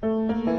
Música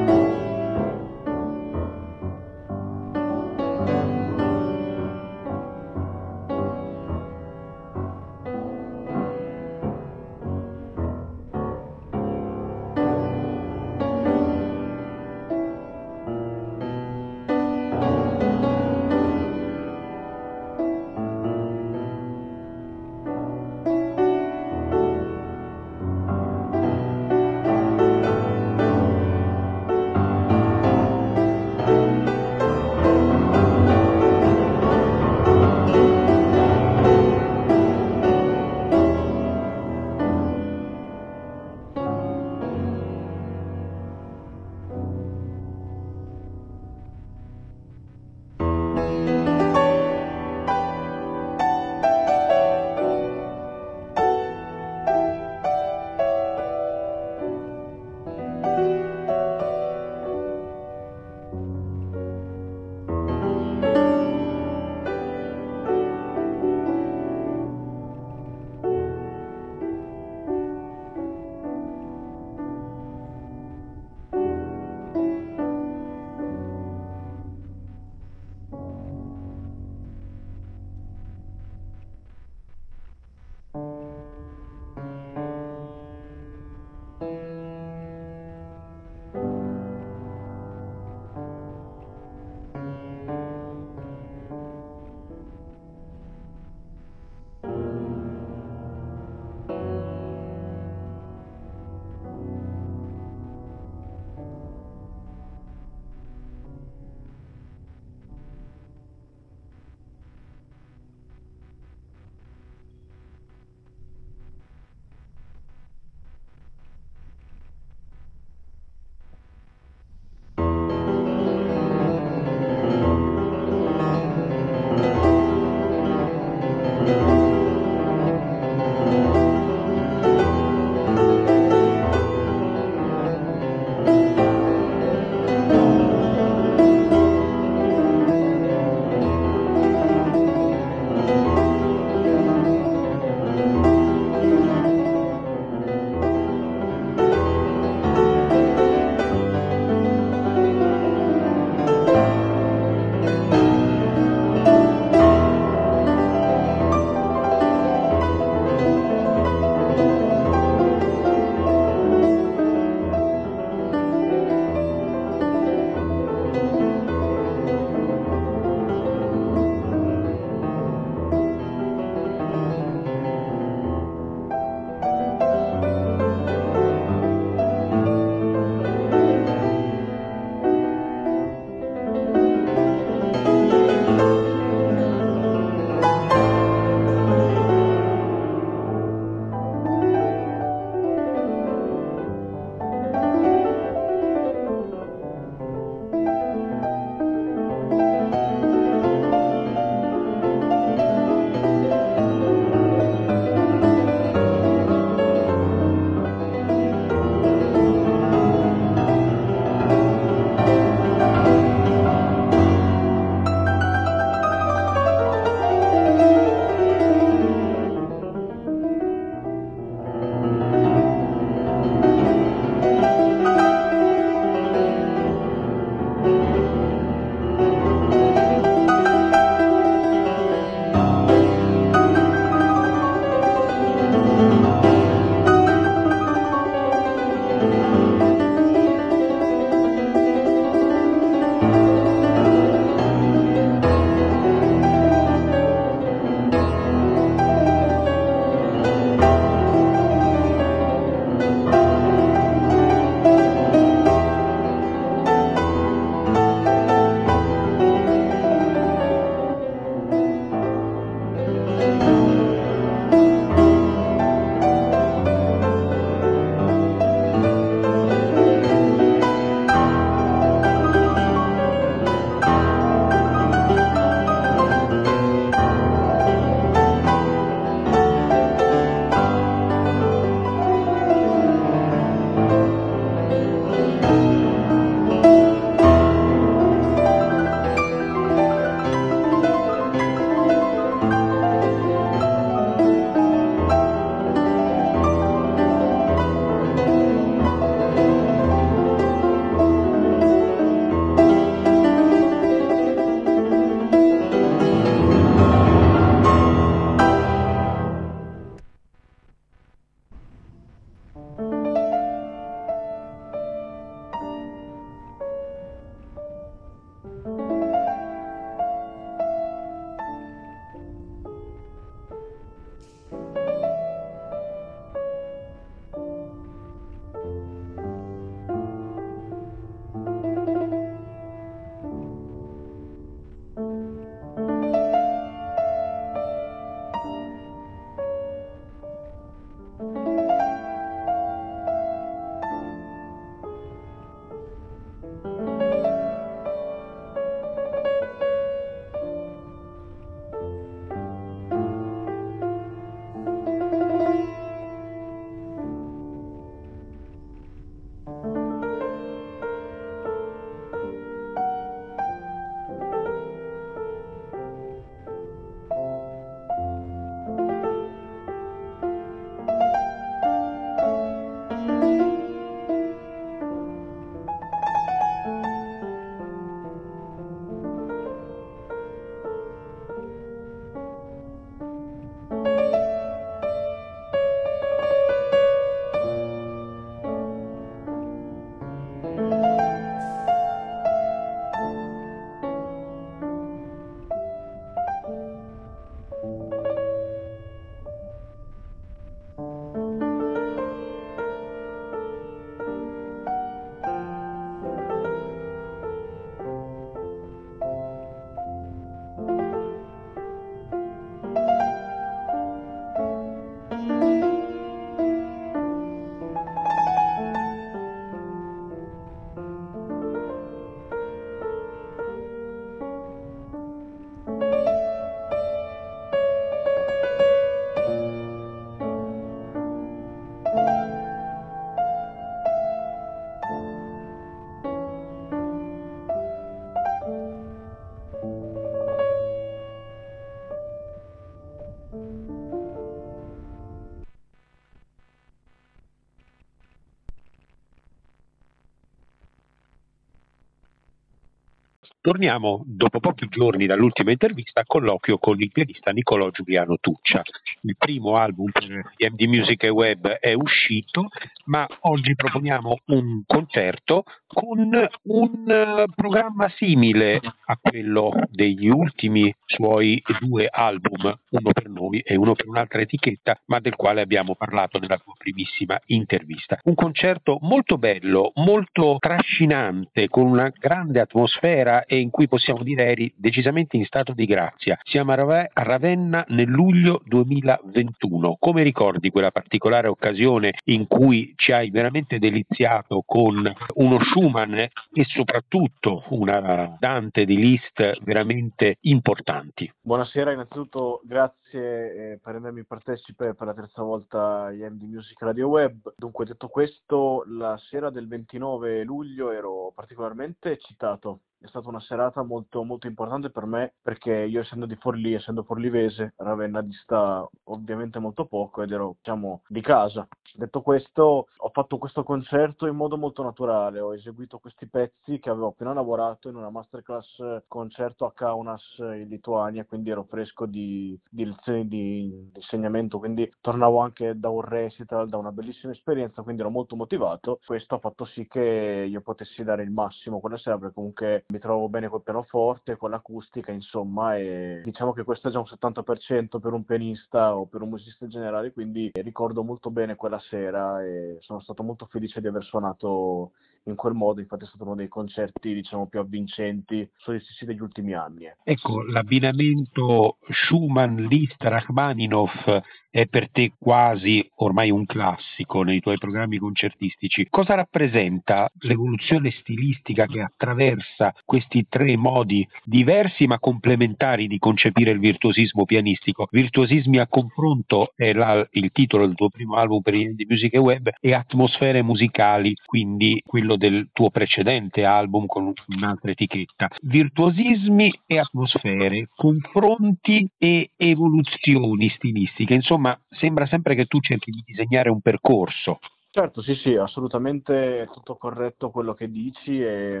Torniamo dopo pochi giorni dall'ultima intervista a colloquio con il pianista Nicolò Giuliano Tuccia. Il primo album per MD Music e Web è uscito, ma oggi proponiamo un concerto con un eh, programma simile a quello degli ultimi suoi due album, uno per noi e uno per un'altra etichetta, ma del quale abbiamo parlato nella sua primissima intervista. Un concerto molto bello, molto trascinante, con una grande atmosfera e in cui possiamo dire eri decisamente in stato di grazia. Siamo a Ravenna nel luglio 2021. Come ricordi quella particolare occasione in cui ci hai veramente deliziato con uno Schumann e soprattutto una Dante di Liszt veramente importanti? Buonasera, innanzitutto grazie eh, per rendermi partecipe per la terza volta agli MD Music Radio Web. Dunque, detto questo, la sera del 29 luglio ero particolarmente eccitato è stata una serata molto, molto importante per me perché io essendo di Forlì, essendo forlivese, Ravenna dista ovviamente molto poco ed ero diciamo di casa. Detto questo, ho fatto questo concerto in modo molto naturale, ho eseguito questi pezzi che avevo appena lavorato in una masterclass concerto a Kaunas in Lituania, quindi ero fresco di, di lezioni di, di insegnamento, quindi tornavo anche da un recital, da una bellissima esperienza, quindi ero molto motivato. Questo ha fatto sì che io potessi dare il massimo quella sera perché comunque mi trovo bene col pianoforte, con l'acustica, insomma, e diciamo che questo è già un 70% per un pianista o per un musicista in generale, quindi ricordo molto bene quella sera e sono stato molto felice di aver suonato in quel modo, infatti è stato uno dei concerti diciamo più avvincenti soddisfacenti degli ultimi anni. Ecco, l'abbinamento Schumann-Liszt Rachmaninoff è per te quasi ormai un classico nei tuoi programmi concertistici. Cosa rappresenta l'evoluzione stilistica che attraversa questi tre modi diversi ma complementari di concepire il virtuosismo pianistico? Virtuosismi a confronto è la, il titolo del tuo primo album per i Music e Web e atmosfere musicali, quindi quello del tuo precedente album con un'altra etichetta. Virtuosismi e atmosfere, confronti e evoluzioni stilistiche, insomma sembra sempre che tu cerchi di disegnare un percorso. Certo, sì, sì, assolutamente tutto corretto quello che dici e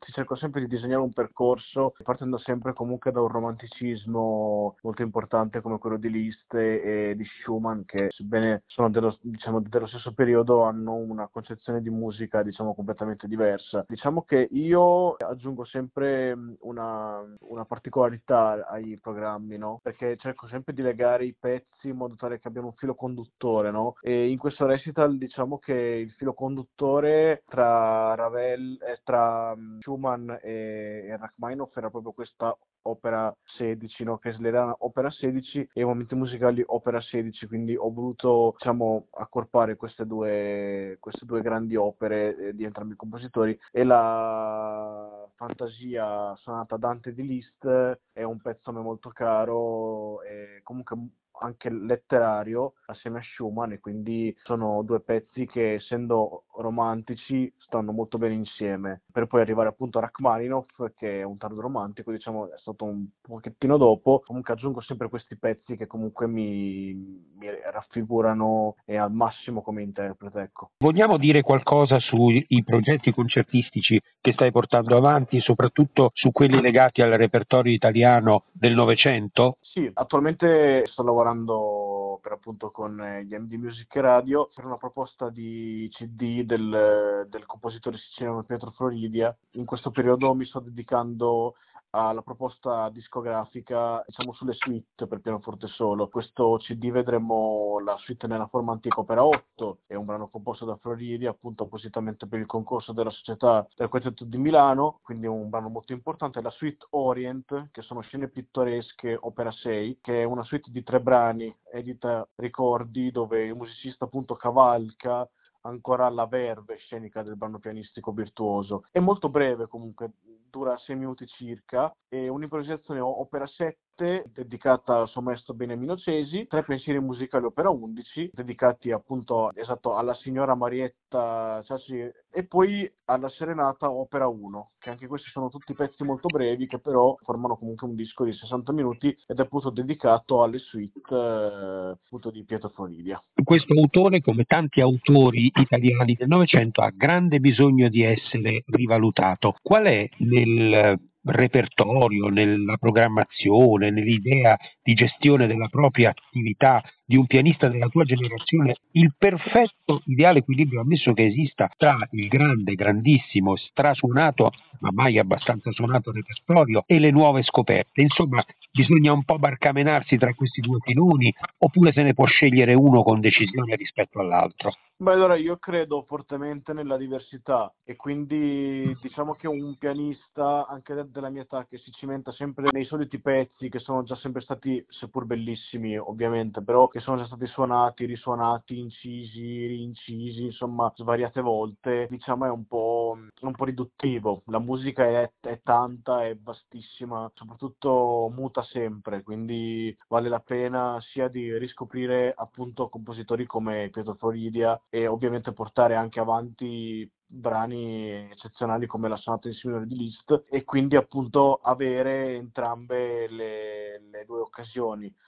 si cerca sempre di disegnare un percorso partendo sempre comunque da un romanticismo molto importante come quello di Liszt e di Schumann che sebbene sono dello, diciamo, dello stesso periodo hanno una concezione di musica diciamo completamente diversa. Diciamo che io aggiungo sempre una, una particolarità ai programmi, no? Perché cerco sempre di legare i pezzi in modo tale che abbiano un filo conduttore, no? E in questo recital diciamo che il filo conduttore tra Ravel, eh, tra Schumann e, e Rachmaninoff era proprio questa opera 16, no? Kesslerana opera 16 e momenti musicali opera 16, quindi ho voluto diciamo accorpare queste due, queste due grandi opere eh, di entrambi i compositori e la fantasia suonata Dante di Liszt è un pezzo a me molto caro e comunque anche letterario assieme a Schumann e quindi sono due pezzi che essendo romantici stanno molto bene insieme per poi arrivare appunto a Rachmaninoff che è un tardo romantico diciamo è stato un pochettino dopo comunque aggiungo sempre questi pezzi che comunque mi, mi raffigurano e al massimo come interprete ecco. vogliamo dire qualcosa sui progetti concertistici che stai portando avanti soprattutto su quelli legati al repertorio italiano del Novecento? Sì, attualmente sto lavorando lavorando per appunto con eh, gli MD Music Radio per una proposta di CD del, del compositore siciliano Pietro Floridia. In questo periodo mi sto dedicando alla proposta discografica diciamo sulle suite per pianoforte solo. Questo CD vedremo la suite nella forma antica opera 8, è un brano composto da Floridi appunto appositamente per il concorso della società del quartetto di Milano, quindi un brano molto importante, la suite Orient, che sono scene pittoresche opera 6, che è una suite di tre brani, edita ricordi dove il musicista appunto cavalca ancora la verve scenica del brano pianistico virtuoso. È molto breve comunque, dura 6 minuti circa, è un'improvvisazione opera 7 dedicata al suo maestro Beniamino Cesi, tre pensieri musicali opera 11 dedicati appunto esatto alla signora Marietta Ciaci e poi alla serenata opera 1, che anche questi sono tutti pezzi molto brevi che però formano comunque un disco di 60 minuti ed è appunto dedicato alle suite eh, appunto di Pietro Floridia. Questo autore, come tanti autori italiani del Novecento, ha grande bisogno di essere rivalutato. Qual è nel repertorio, nella programmazione, nell'idea di gestione della propria attività di un pianista della tua generazione, il perfetto ideale equilibrio, ammesso che esista, tra il grande, grandissimo, strasuonato, ma mai abbastanza suonato repertorio e le nuove scoperte. Insomma, bisogna un po' barcamenarsi tra questi due filoni, oppure se ne può scegliere uno con decisione rispetto all'altro. Beh, allora io credo fortemente nella diversità e quindi diciamo che un pianista anche della mia età che si cimenta sempre nei soliti pezzi che sono già sempre stati, seppur bellissimi ovviamente, però che sono già stati suonati, risuonati, incisi, rincisi, insomma svariate volte, diciamo è un po', un po riduttivo. La musica è, è tanta, è vastissima, soprattutto muta sempre, quindi vale la pena sia di riscoprire appunto compositori come Pietro Floridia e ovviamente portare anche avanti brani eccezionali come la sonata in si minore di Liszt e quindi appunto avere entrambe le, le due occasioni